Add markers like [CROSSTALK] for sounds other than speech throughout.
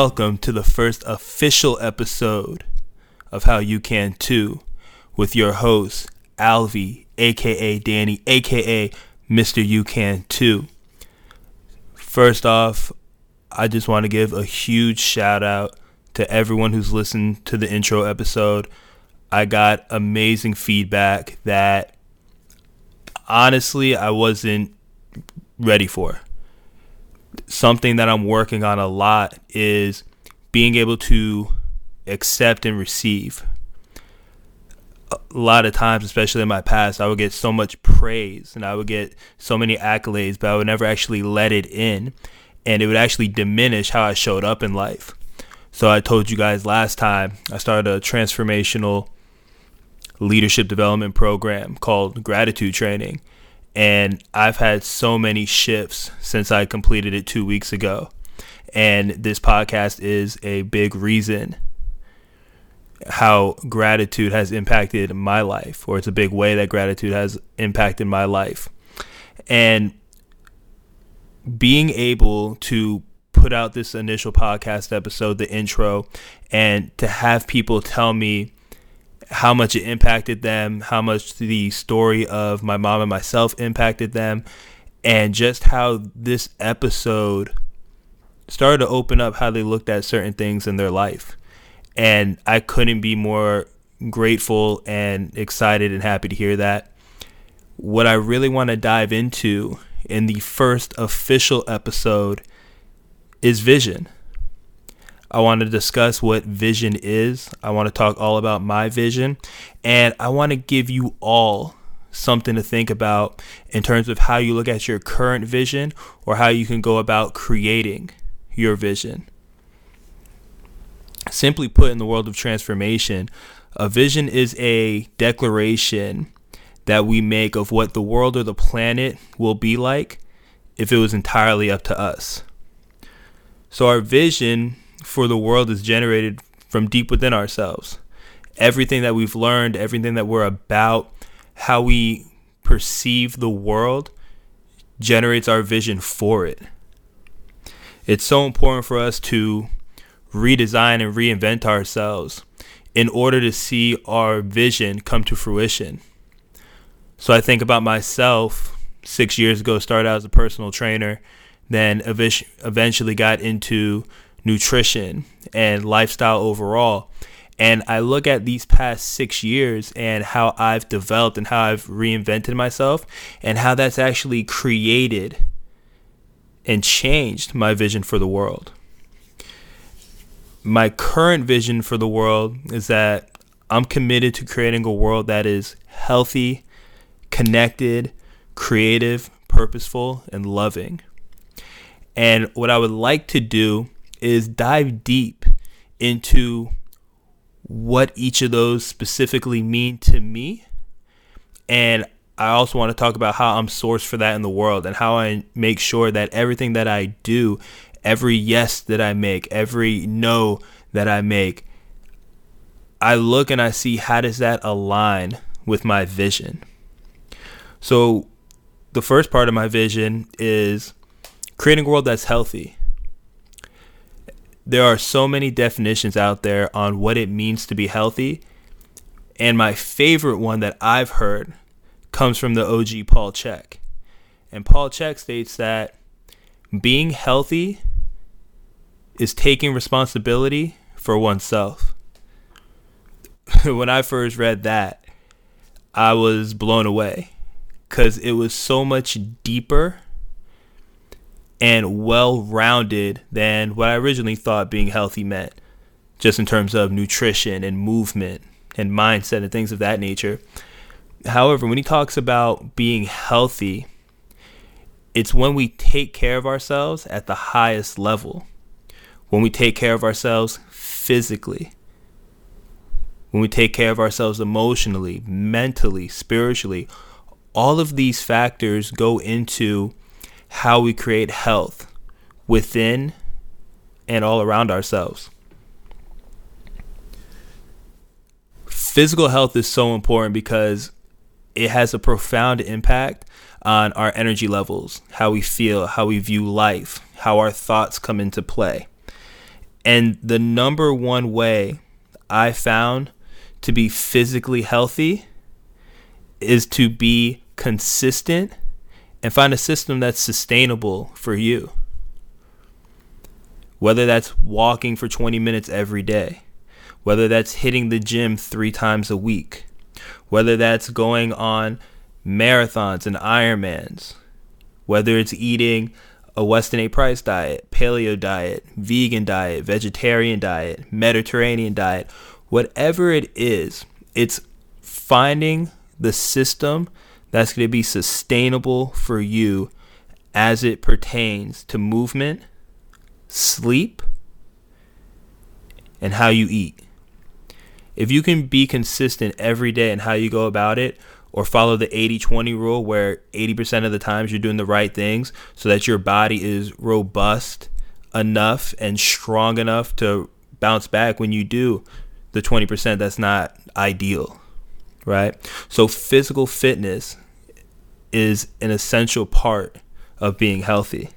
welcome to the first official episode of How You Can Too with your host, Alvi, aka Danny, aka Mr. You Can Too. First off, I just want to give a huge shout out to everyone who's listened to the intro episode. I got amazing feedback that honestly I wasn't ready for. Something that I'm working on a lot is being able to accept and receive. A lot of times, especially in my past, I would get so much praise and I would get so many accolades, but I would never actually let it in. And it would actually diminish how I showed up in life. So I told you guys last time I started a transformational leadership development program called Gratitude Training. And I've had so many shifts since I completed it two weeks ago. And this podcast is a big reason how gratitude has impacted my life, or it's a big way that gratitude has impacted my life. And being able to put out this initial podcast episode, the intro, and to have people tell me how much it impacted them, how much the story of my mom and myself impacted them, and just how this episode started to open up how they looked at certain things in their life. And I couldn't be more grateful and excited and happy to hear that. What I really want to dive into in the first official episode is vision. I want to discuss what vision is. I want to talk all about my vision. And I want to give you all something to think about in terms of how you look at your current vision or how you can go about creating your vision. Simply put, in the world of transformation, a vision is a declaration that we make of what the world or the planet will be like if it was entirely up to us. So, our vision for the world is generated from deep within ourselves. Everything that we've learned, everything that we're about, how we perceive the world generates our vision for it. It's so important for us to redesign and reinvent ourselves in order to see our vision come to fruition. So I think about myself six years ago, started out as a personal trainer, then eventually got into nutrition and lifestyle overall. And I look at these past six years and how I've developed and how I've reinvented myself and how that's actually created and changed my vision for the world. My current vision for the world is that I'm committed to creating a world that is healthy, connected, creative, purposeful, and loving. And what I would like to do is dive deep into what each of those specifically mean to me. And I also want to talk about how I'm sourced for that in the world and how I make sure that everything that I do, every yes that I make, every no that I make, I look and I see how does that align with my vision. So the first part of my vision is creating a world that's healthy there are so many definitions out there on what it means to be healthy. And my favorite one that I've heard comes from the OG Paul Chek. And Paul Chek states that being healthy is taking responsibility for oneself. [LAUGHS] when I first read that, I was blown away because it was so much deeper and well rounded than what I originally thought being healthy meant, just in terms of nutrition and movement and mindset and things of that nature. However, when he talks about being healthy, it's when we take care of ourselves at the highest level, when we take care of ourselves physically, when we take care of ourselves emotionally, mentally, spiritually. All of these factors go into how we create health within and all around ourselves. Physical health is so important because it has a profound impact on our energy levels, how we feel, how we view life, how our thoughts come into play. And the number one way I found to be physically healthy is to be consistent and find a system that's sustainable for you. Whether that's walking for 20 minutes every day, whether that's hitting the gym three times a week, whether that's going on marathons and Ironmans, whether it's eating a Weston A. Price diet, paleo diet, vegan diet, vegetarian diet, Mediterranean diet, whatever it is, it's finding the system that's going to be sustainable for you as it pertains to movement, sleep, and how you eat. If you can be consistent every day in how you go about it, or follow the 80 20 rule where 80% of the times you're doing the right things so that your body is robust enough and strong enough to bounce back when you do the 20% that's not ideal, right? So, physical fitness is an essential part of being healthy.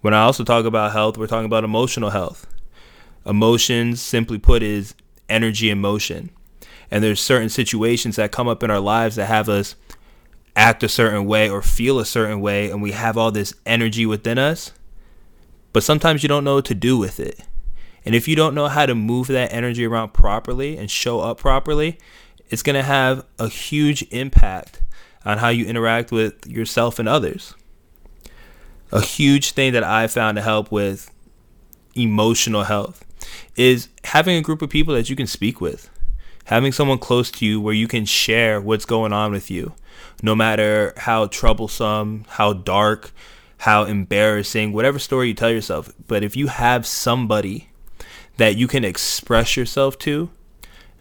When I also talk about health, we're talking about emotional health. Emotions, simply put, is energy and motion. And there's certain situations that come up in our lives that have us act a certain way or feel a certain way, and we have all this energy within us, but sometimes you don't know what to do with it. And if you don't know how to move that energy around properly and show up properly, it's going to have a huge impact on how you interact with yourself and others. A huge thing that I found to help with emotional health is having a group of people that you can speak with. Having someone close to you where you can share what's going on with you, no matter how troublesome, how dark, how embarrassing, whatever story you tell yourself. But if you have somebody that you can express yourself to,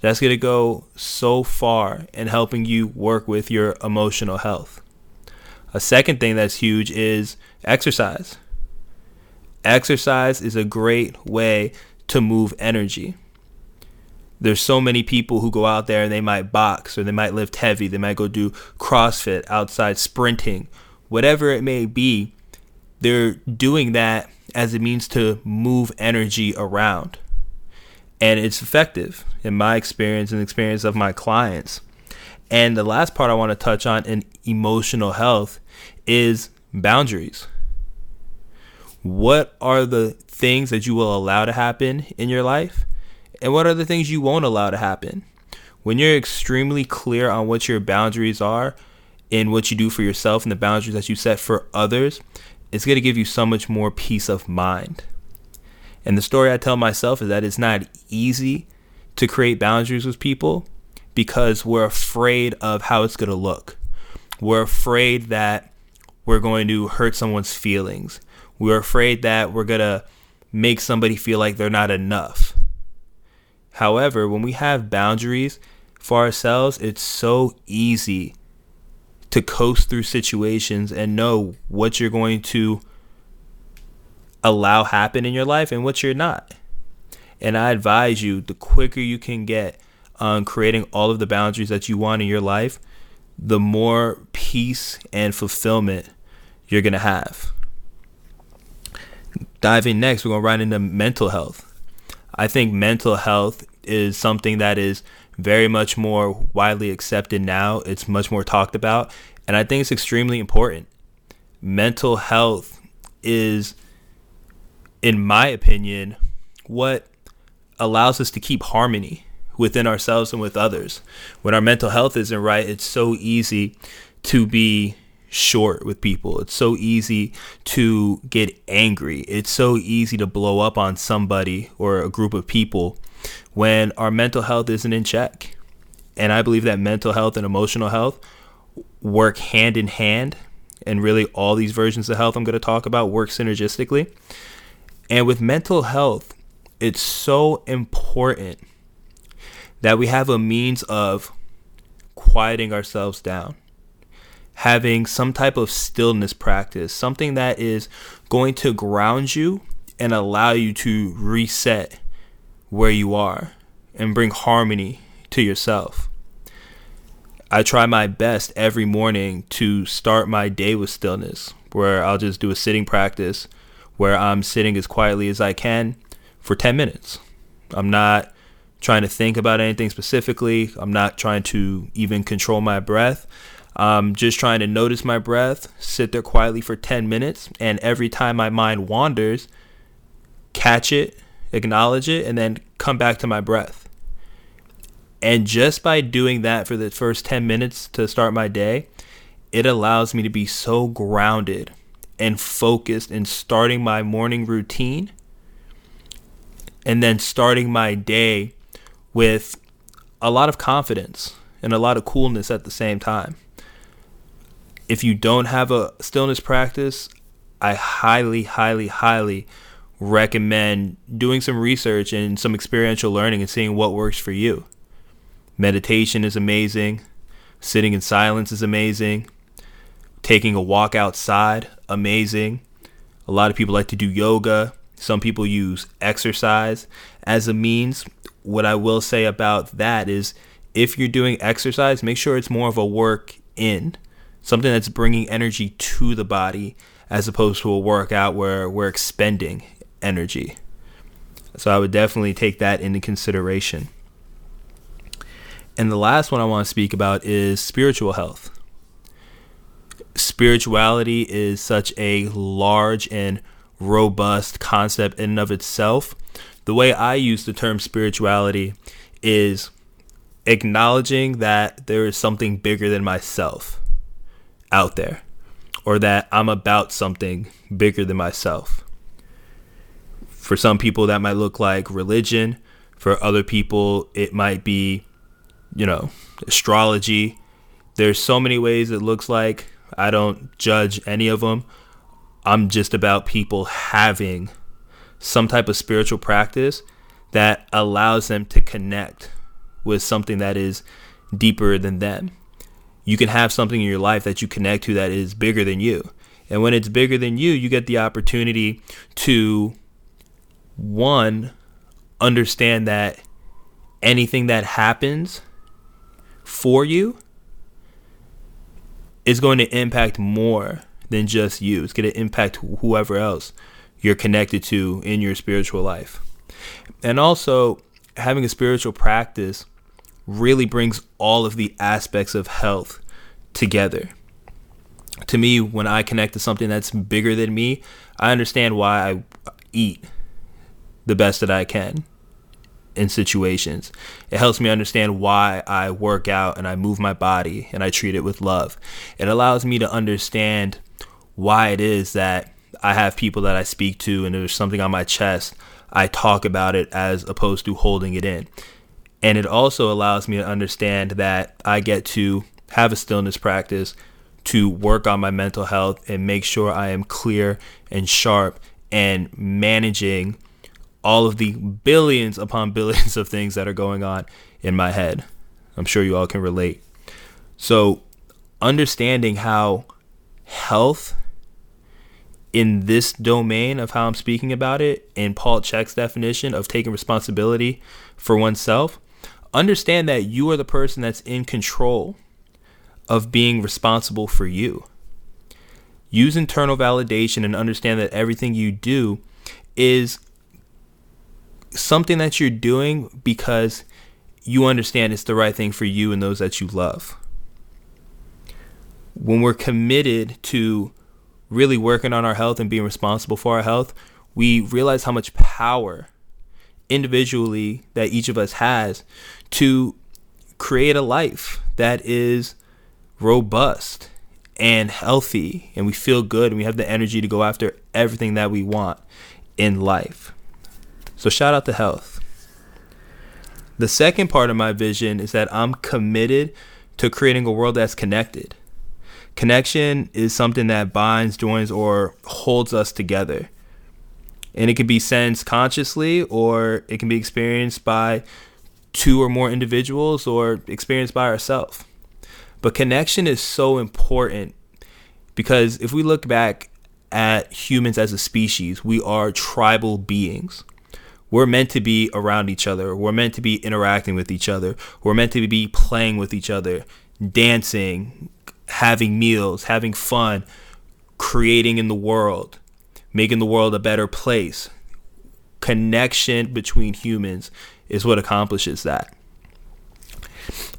that's going to go so far in helping you work with your emotional health. A second thing that's huge is exercise. Exercise is a great way to move energy. There's so many people who go out there and they might box or they might lift heavy, they might go do CrossFit, outside sprinting, whatever it may be. They're doing that as a means to move energy around and it's effective in my experience and experience of my clients. And the last part I want to touch on in emotional health is boundaries. What are the things that you will allow to happen in your life? And what are the things you won't allow to happen? When you're extremely clear on what your boundaries are and what you do for yourself and the boundaries that you set for others, it's going to give you so much more peace of mind. And the story I tell myself is that it's not easy to create boundaries with people because we're afraid of how it's going to look. We're afraid that we're going to hurt someone's feelings. We're afraid that we're going to make somebody feel like they're not enough. However, when we have boundaries for ourselves, it's so easy to coast through situations and know what you're going to allow happen in your life and what you're not. And I advise you the quicker you can get on creating all of the boundaries that you want in your life, the more peace and fulfillment you're going to have. Diving next, we're going to run into mental health. I think mental health is something that is very much more widely accepted now. It's much more talked about. And I think it's extremely important. Mental health is in my opinion, what allows us to keep harmony within ourselves and with others. When our mental health isn't right, it's so easy to be short with people. It's so easy to get angry. It's so easy to blow up on somebody or a group of people when our mental health isn't in check. And I believe that mental health and emotional health work hand in hand. And really, all these versions of health I'm going to talk about work synergistically. And with mental health, it's so important that we have a means of quieting ourselves down, having some type of stillness practice, something that is going to ground you and allow you to reset where you are and bring harmony to yourself. I try my best every morning to start my day with stillness, where I'll just do a sitting practice where I'm sitting as quietly as I can for 10 minutes. I'm not trying to think about anything specifically. I'm not trying to even control my breath. I'm just trying to notice my breath, sit there quietly for 10 minutes, and every time my mind wanders, catch it, acknowledge it, and then come back to my breath. And just by doing that for the first 10 minutes to start my day, it allows me to be so grounded and focused in starting my morning routine and then starting my day with a lot of confidence and a lot of coolness at the same time. If you don't have a stillness practice, I highly, highly, highly recommend doing some research and some experiential learning and seeing what works for you. Meditation is amazing. Sitting in silence is amazing. Taking a walk outside, amazing. A lot of people like to do yoga. Some people use exercise as a means. What I will say about that is if you're doing exercise, make sure it's more of a work in, something that's bringing energy to the body as opposed to a workout where we're expending energy. So I would definitely take that into consideration. And the last one I want to speak about is spiritual health. Spirituality is such a large and robust concept in and of itself. The way I use the term spirituality is acknowledging that there is something bigger than myself out there, or that I'm about something bigger than myself. For some people, that might look like religion. For other people, it might be, you know, astrology. There's so many ways it looks like. I don't judge any of them. I'm just about people having some type of spiritual practice that allows them to connect with something that is deeper than them. You can have something in your life that you connect to that is bigger than you. And when it's bigger than you, you get the opportunity to, one, understand that anything that happens for you is going to impact more than just you. It's going to impact whoever else you're connected to in your spiritual life. And also, having a spiritual practice really brings all of the aspects of health together. To me, when I connect to something that's bigger than me, I understand why I eat the best that I can in situations. It helps me understand why I work out and I move my body and I treat it with love. It allows me to understand why it is that I have people that I speak to and there's something on my chest. I talk about it as opposed to holding it in. And it also allows me to understand that I get to have a stillness practice to work on my mental health and make sure I am clear and sharp and managing all of the billions upon [LAUGHS] billions of things that are going on in my head. I'm sure you all can relate. So, understanding how health in this domain of how I'm speaking about it, in Paul Chek's definition of taking responsibility for oneself, understand that you are the person that's in control of being responsible for you. Use internal validation and understand that everything you do is something that you're doing because you understand it's the right thing for you and those that you love. When we're committed to really working on our health and being responsible for our health, we realize how much power individually that each of us has to create a life that is robust and healthy and we feel good and we have the energy to go after everything that we want in life. So shout out to health. The second part of my vision is that I'm committed to creating a world that's connected. Connection is something that binds, joins, or holds us together. And it can be sensed consciously or it can be experienced by two or more individuals or experienced by ourselves. But connection is so important because if we look back at humans as a species, we are tribal beings. We're meant to be around each other. We're meant to be interacting with each other. We're meant to be playing with each other, dancing, having meals, having fun, creating in the world, making the world a better place, connection between humans is what accomplishes that.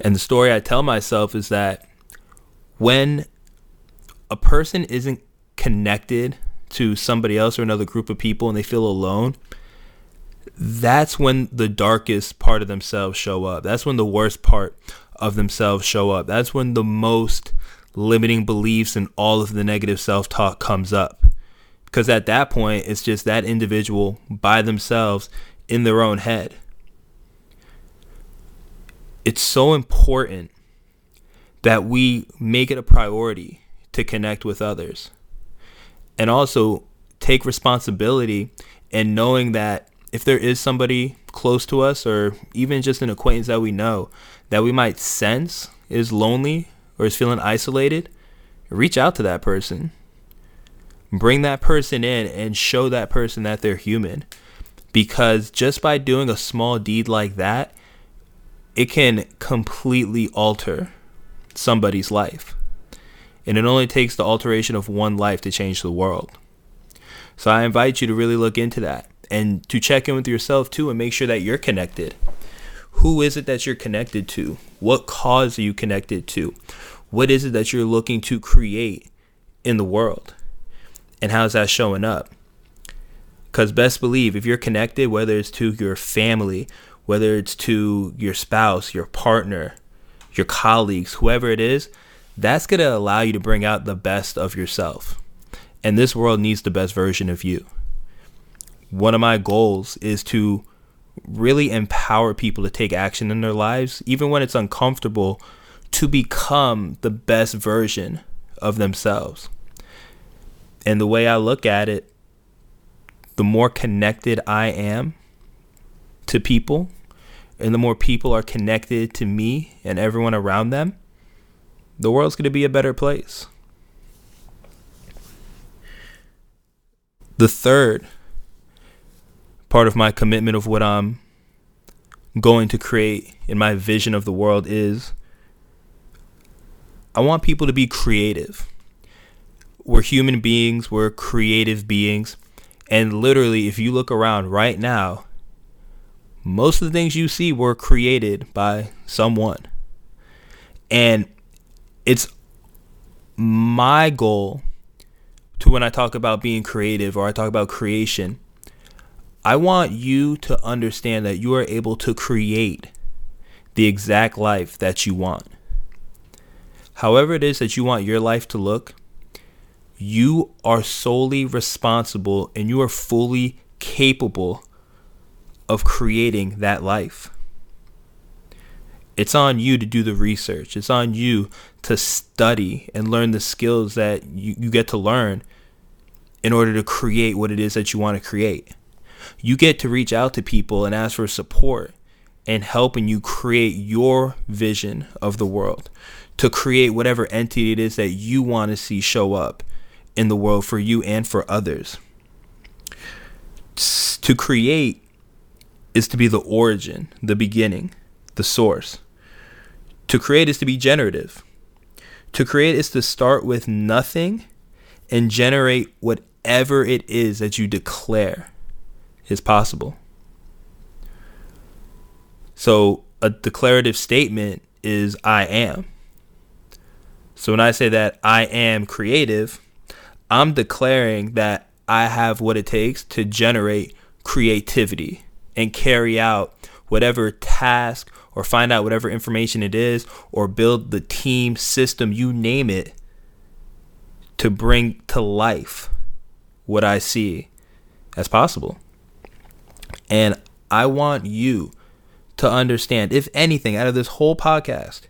And the story I tell myself is that when a person isn't connected to somebody else or another group of people and they feel alone, that's when the darkest part of themselves show up. That's when the worst part of themselves show up. That's when the most limiting beliefs and all of the negative self talk comes up. Because at that point, it's just that individual by themselves in their own head. It's so important that we make it a priority to connect with others and also take responsibility and knowing that if there is somebody close to us or even just an acquaintance that we know that we might sense is lonely or is feeling isolated, reach out to that person. Bring that person in and show that person that they're human. Because just by doing a small deed like that, it can completely alter somebody's life. And it only takes the alteration of one life to change the world. So I invite you to really look into that and to check in with yourself too and make sure that you're connected. Who is it that you're connected to? What cause are you connected to? What is it that you're looking to create in the world? And how's that showing up? Because best believe if you're connected, whether it's to your family, whether it's to your spouse, your partner, your colleagues, whoever it is, that's going to allow you to bring out the best of yourself. And this world needs the best version of you. One of my goals is to really empower people to take action in their lives, even when it's uncomfortable, to become the best version of themselves. And the way I look at it, the more connected I am to people, and the more people are connected to me and everyone around them, the world's going to be a better place. The third part of my commitment of what I'm going to create in my vision of the world is I want people to be creative. We're human beings, we're creative beings. And literally, if you look around right now, most of the things you see were created by someone. And it's my goal to when I talk about being creative or I talk about creation, I want you to understand that you are able to create the exact life that you want. However, it is that you want your life to look, you are solely responsible and you are fully capable of creating that life. It's on you to do the research. It's on you to study and learn the skills that you, you get to learn in order to create what it is that you want to create. You get to reach out to people and ask for support and helping you create your vision of the world, to create whatever entity it is that you want to see show up in the world for you and for others. To create is to be the origin, the beginning, the source. To create is to be generative. To create is to start with nothing and generate whatever it is that you declare is possible. So, a declarative statement is I am. So, when I say that I am creative, I'm declaring that I have what it takes to generate creativity and carry out whatever task or find out whatever information it is or build the team system, you name it, to bring to life what I see as possible. And I want you to understand, if anything, out of this whole podcast,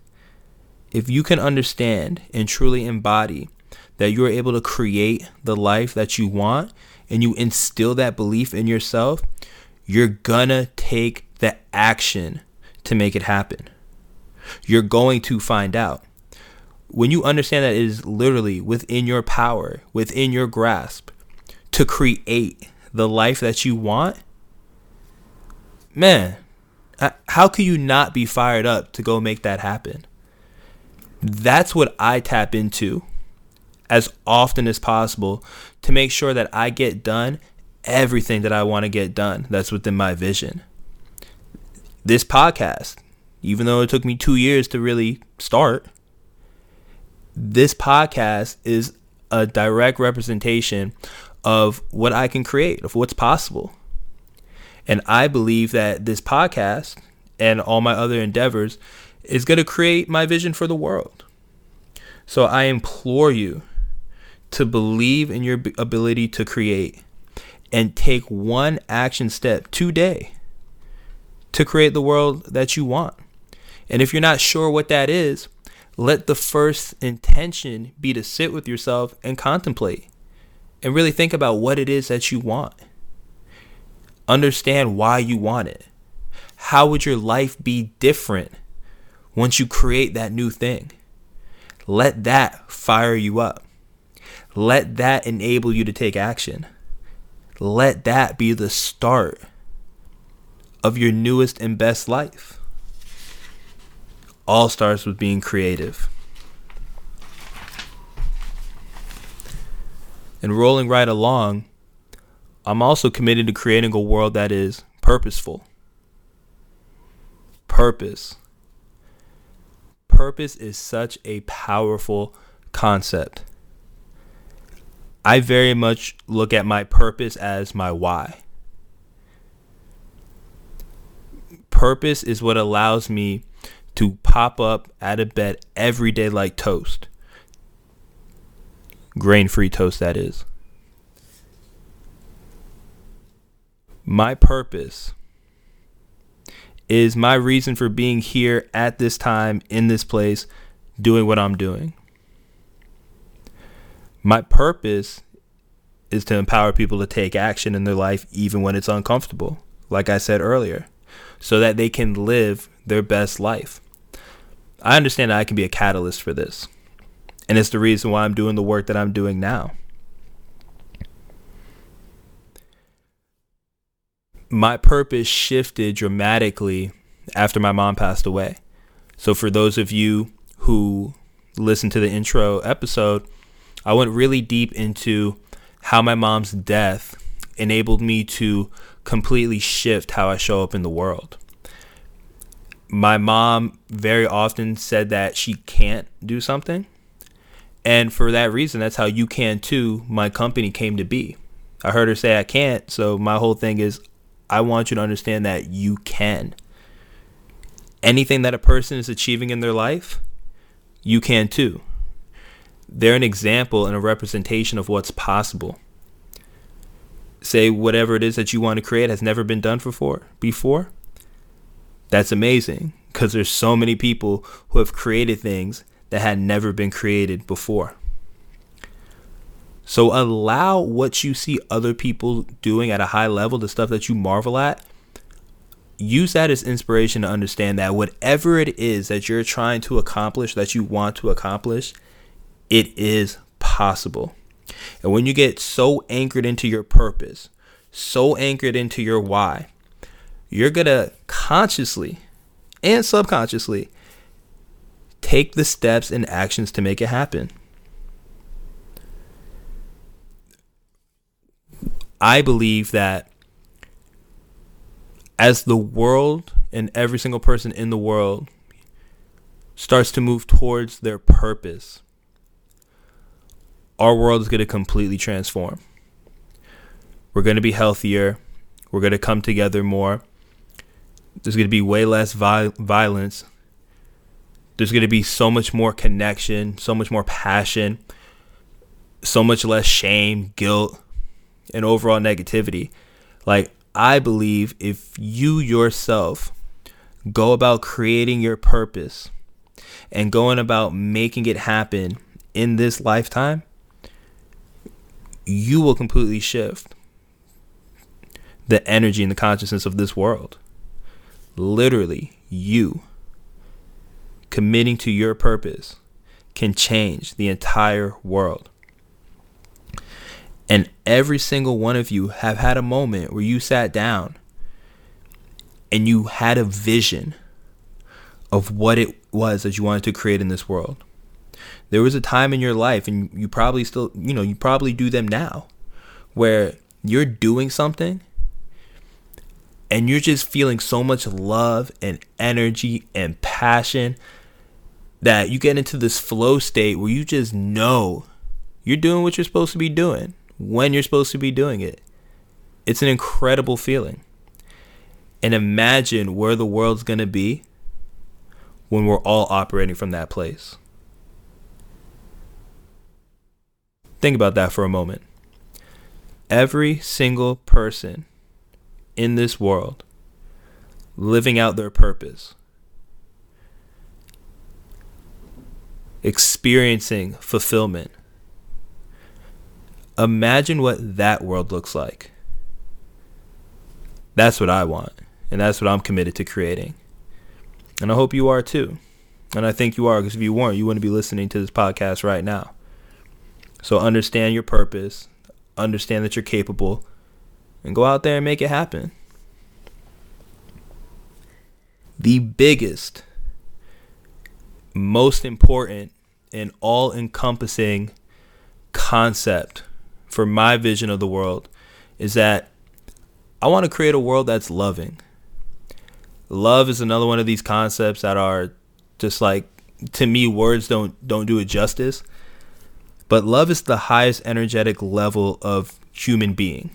if you can understand and truly embody that you're able to create the life that you want and you instill that belief in yourself, you're gonna take the action to make it happen. You're going to find out. When you understand that it is literally within your power, within your grasp, to create the life that you want, man, how can you not be fired up to go make that happen? That's what I tap into as often as possible to make sure that I get done everything that I want to get done that's within my vision. This podcast, even though it took me two years to really start, this podcast is a direct representation of what I can create, of what's possible. And I believe that this podcast and all my other endeavors is going to create my vision for the world. So I implore you to believe in your ability to create and take one action step today to create the world that you want. And if you're not sure what that is, let the first intention be to sit with yourself and contemplate and really think about what it is that you want. Understand why you want it. How would your life be different once you create that new thing? Let that fire you up. Let that enable you to take action. Let that be the start of your newest and best life. All starts with being creative. And rolling right along, I'm also committed to creating a world that is purposeful. Purpose. Purpose is such a powerful concept. I very much look at my purpose as my why. Purpose is what allows me to pop up out of bed every day like toast. Grain free toast, that is. My purpose is my reason for being here at this time, in this place, doing what I'm doing. My purpose is to empower people to take action in their life even when it's uncomfortable, like I said earlier, so that they can live their best life. I understand that I can be a catalyst for this, and it's the reason why I'm doing the work that I'm doing now. My purpose shifted dramatically after my mom passed away. So, for those of you who listened to the intro episode, I went really deep into how my mom's death enabled me to completely shift how I show up in the world. My mom very often said that she can't do something. And for that reason, that's how you can too. My company came to be. I heard her say I can't. So my whole thing is I want you to understand that you can. Anything that a person is achieving in their life, you can too they're an example and a representation of what's possible. Say whatever it is that you want to create has never been done before before. That's amazing because there's so many people who have created things that had never been created before. So allow what you see other people doing at a high level, the stuff that you marvel at, use that as inspiration to understand that whatever it is that you're trying to accomplish, that you want to accomplish, it is possible. And when you get so anchored into your purpose, so anchored into your why, you're going to consciously and subconsciously take the steps and actions to make it happen. I believe that as the world and every single person in the world starts to move towards their purpose, our world is going to completely transform. We're going to be healthier. We're going to come together more. There's going to be way less vi- violence. There's going to be so much more connection, so much more passion, so much less shame, guilt, and overall negativity. Like, I believe if you yourself go about creating your purpose and going about making it happen in this lifetime, you will completely shift the energy and the consciousness of this world. Literally, you committing to your purpose can change the entire world. And every single one of you have had a moment where you sat down and you had a vision of what it was that you wanted to create in this world. There was a time in your life and you probably still you know you probably do them now where you're doing something and you're just feeling so much love and energy and passion that you get into this flow state where you just know you're doing what you're supposed to be doing when you're supposed to be doing it. It's an incredible feeling. And imagine where the world's going to be when we're all operating from that place. Think about that for a moment. Every single person in this world living out their purpose, experiencing fulfillment. Imagine what that world looks like. That's what I want, and that's what I'm committed to creating. And I hope you are too. And I think you are, because if you weren't, you wouldn't be listening to this podcast right now. So understand your purpose, understand that you're capable, and go out there and make it happen. The biggest, most important, and all encompassing concept for my vision of the world is that I want to create a world that's loving. Love is another one of these concepts that are just like to me words don't don't do it justice. But love is the highest energetic level of human being.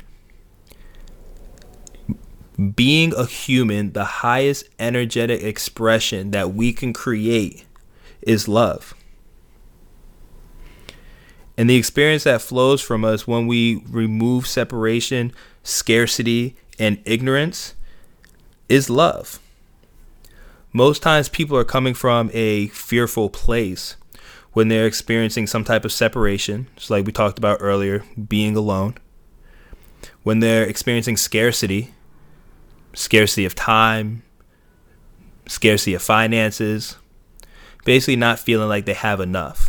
Being a human, the highest energetic expression that we can create is love. And the experience that flows from us when we remove separation, scarcity, and ignorance is love. Most times people are coming from a fearful place when they're experiencing some type of separation, just like we talked about earlier, being alone. When they're experiencing scarcity, scarcity of time, scarcity of finances, basically not feeling like they have enough.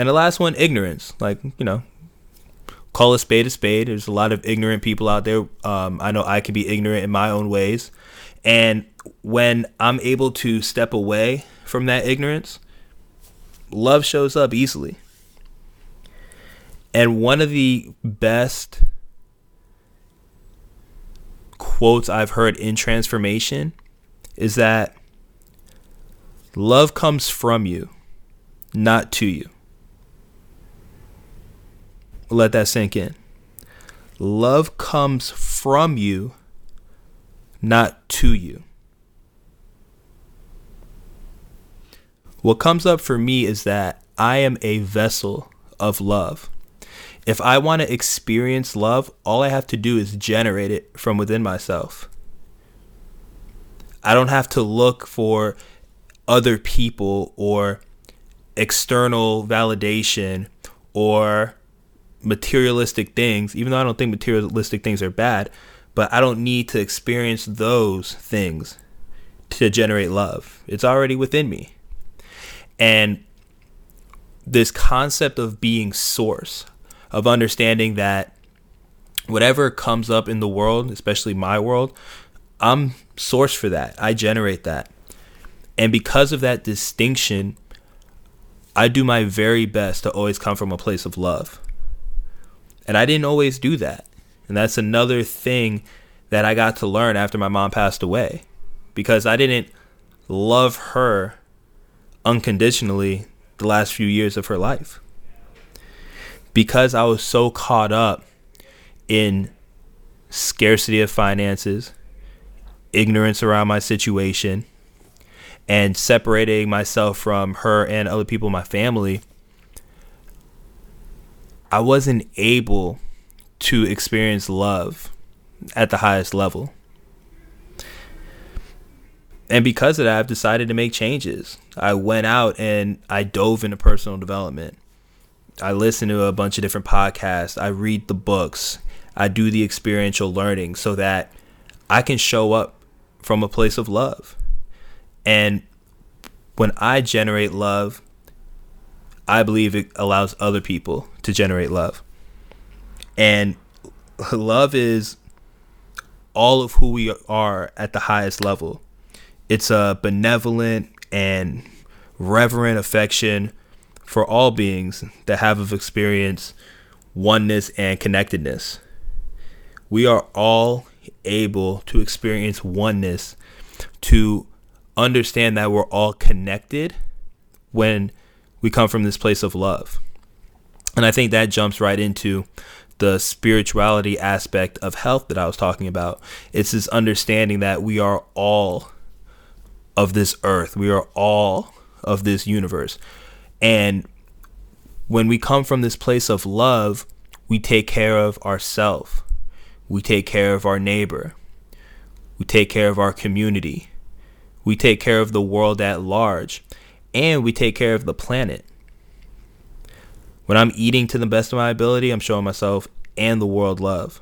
And the last one, ignorance. Like, you know, call a spade a spade. There's a lot of ignorant people out there. Um, I know I can be ignorant in my own ways. And when I'm able to step away from that ignorance, love shows up easily. And one of the best quotes I've heard in transformation is that love comes from you, not to you. Let that sink in. Love comes from you, not to you. What comes up for me is that I am a vessel of love. If I want to experience love, all I have to do is generate it from within myself. I don't have to look for other people or external validation or materialistic things, even though I don't think materialistic things are bad, but I don't need to experience those things to generate love. It's already within me. And this concept of being source, of understanding that whatever comes up in the world, especially my world, I'm source for that. I generate that. And because of that distinction, I do my very best to always come from a place of love. And I didn't always do that. And that's another thing that I got to learn after my mom passed away because I didn't love her unconditionally the last few years of her life. Because I was so caught up in scarcity of finances, ignorance around my situation, and separating myself from her and other people in my family, I wasn't able to experience love at the highest level. And because of that, I've decided to make changes. I went out and I dove into personal development. I listen to a bunch of different podcasts. I read the books. I do the experiential learning so that I can show up from a place of love. And when I generate love, I believe it allows other people to generate love. And love is all of who we are at the highest level. It's a benevolent and reverent affection for all beings that have of experience oneness and connectedness. We are all able to experience oneness, to understand that we're all connected when we come from this place of love. And I think that jumps right into the spirituality aspect of health that I was talking about. It's this understanding that we are all of this earth, we are all of this universe. And when we come from this place of love, we take care of ourselves, we take care of our neighbor, we take care of our community, we take care of the world at large, and we take care of the planet. When I'm eating to the best of my ability, I'm showing myself and the world love.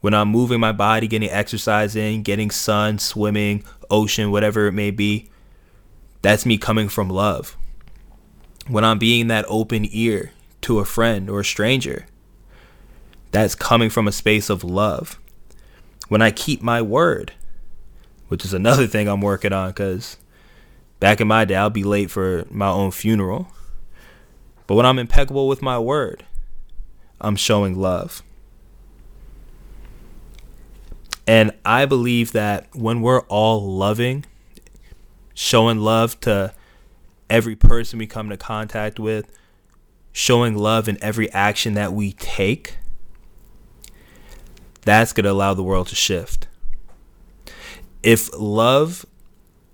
When I'm moving my body, getting exercise in, getting sun, swimming, ocean, whatever it may be, that's me coming from love. When I'm being that open ear to a friend or a stranger, that's coming from a space of love. When I keep my word, which is another thing I'm working on because back in my day, I'll be late for my own funeral. But when I'm impeccable with my word, I'm showing love. And I believe that when we're all loving, showing love to every person we come into contact with, showing love in every action that we take, that's going to allow the world to shift. If love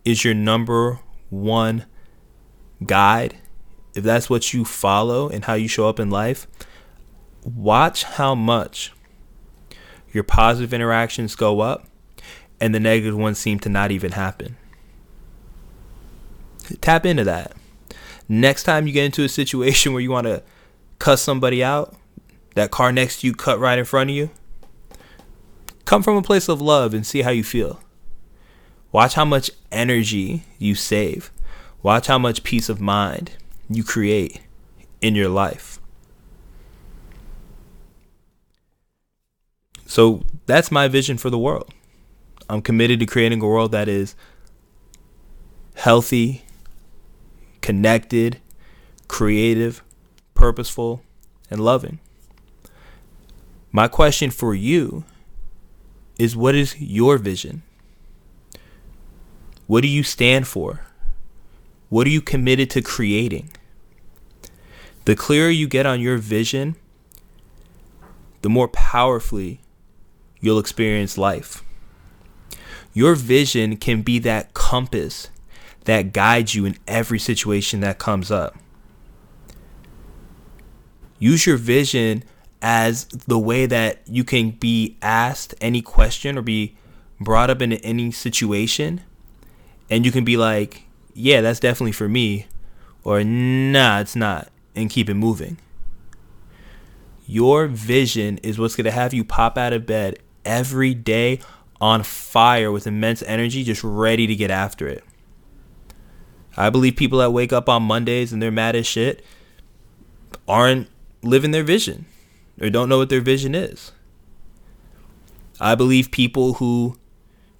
is your number one guide if that's what you follow and how you show up in life, watch how much your positive interactions go up and the negative ones seem to not even happen. Tap into that. Next time you get into a situation where you want to cuss somebody out, that car next to you cut right in front of you, come from a place of love and see how you feel. Watch how much energy you save. Watch how much peace of mind you create in your life. So that's my vision for the world. I'm committed to creating a world that is healthy, connected, creative, purposeful, and loving. My question for you is what is your vision? What do you stand for? What are you committed to creating? The clearer you get on your vision, the more powerfully you'll experience life. Your vision can be that compass that guides you in every situation that comes up. Use your vision as the way that you can be asked any question or be brought up in any situation and you can be like yeah, that's definitely for me, or nah, it's not, and keep it moving. Your vision is what's going to have you pop out of bed every day on fire with immense energy, just ready to get after it. I believe people that wake up on Mondays and they're mad as shit aren't living their vision or don't know what their vision is. I believe people who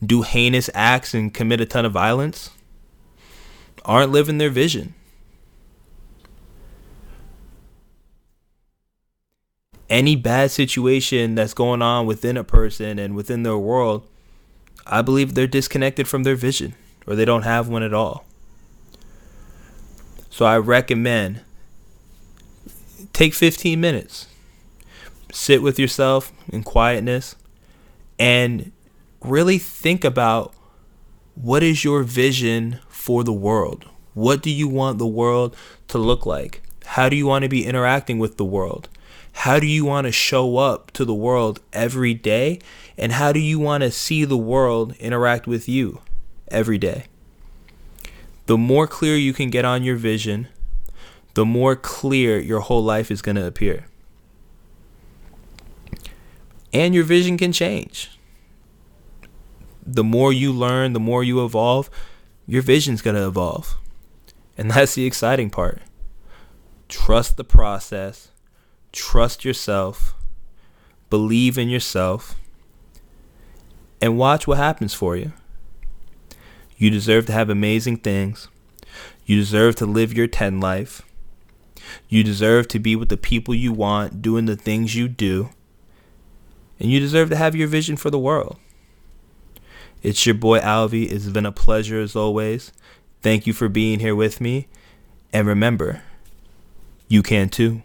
do heinous acts and commit a ton of violence aren't living their vision. Any bad situation that's going on within a person and within their world, I believe they're disconnected from their vision or they don't have one at all. So I recommend take 15 minutes, sit with yourself in quietness, and really think about what is your vision for the world? What do you want the world to look like? How do you want to be interacting with the world? How do you want to show up to the world every day? And how do you want to see the world interact with you every day? The more clear you can get on your vision, the more clear your whole life is going to appear. And your vision can change. The more you learn, the more you evolve, your vision's going to evolve. And that's the exciting part. Trust the process, trust yourself, believe in yourself, and watch what happens for you. You deserve to have amazing things. You deserve to live your 10 life. You deserve to be with the people you want, doing the things you do. And you deserve to have your vision for the world. It's your boy Alvi. It's been a pleasure as always. Thank you for being here with me. And remember, you can too.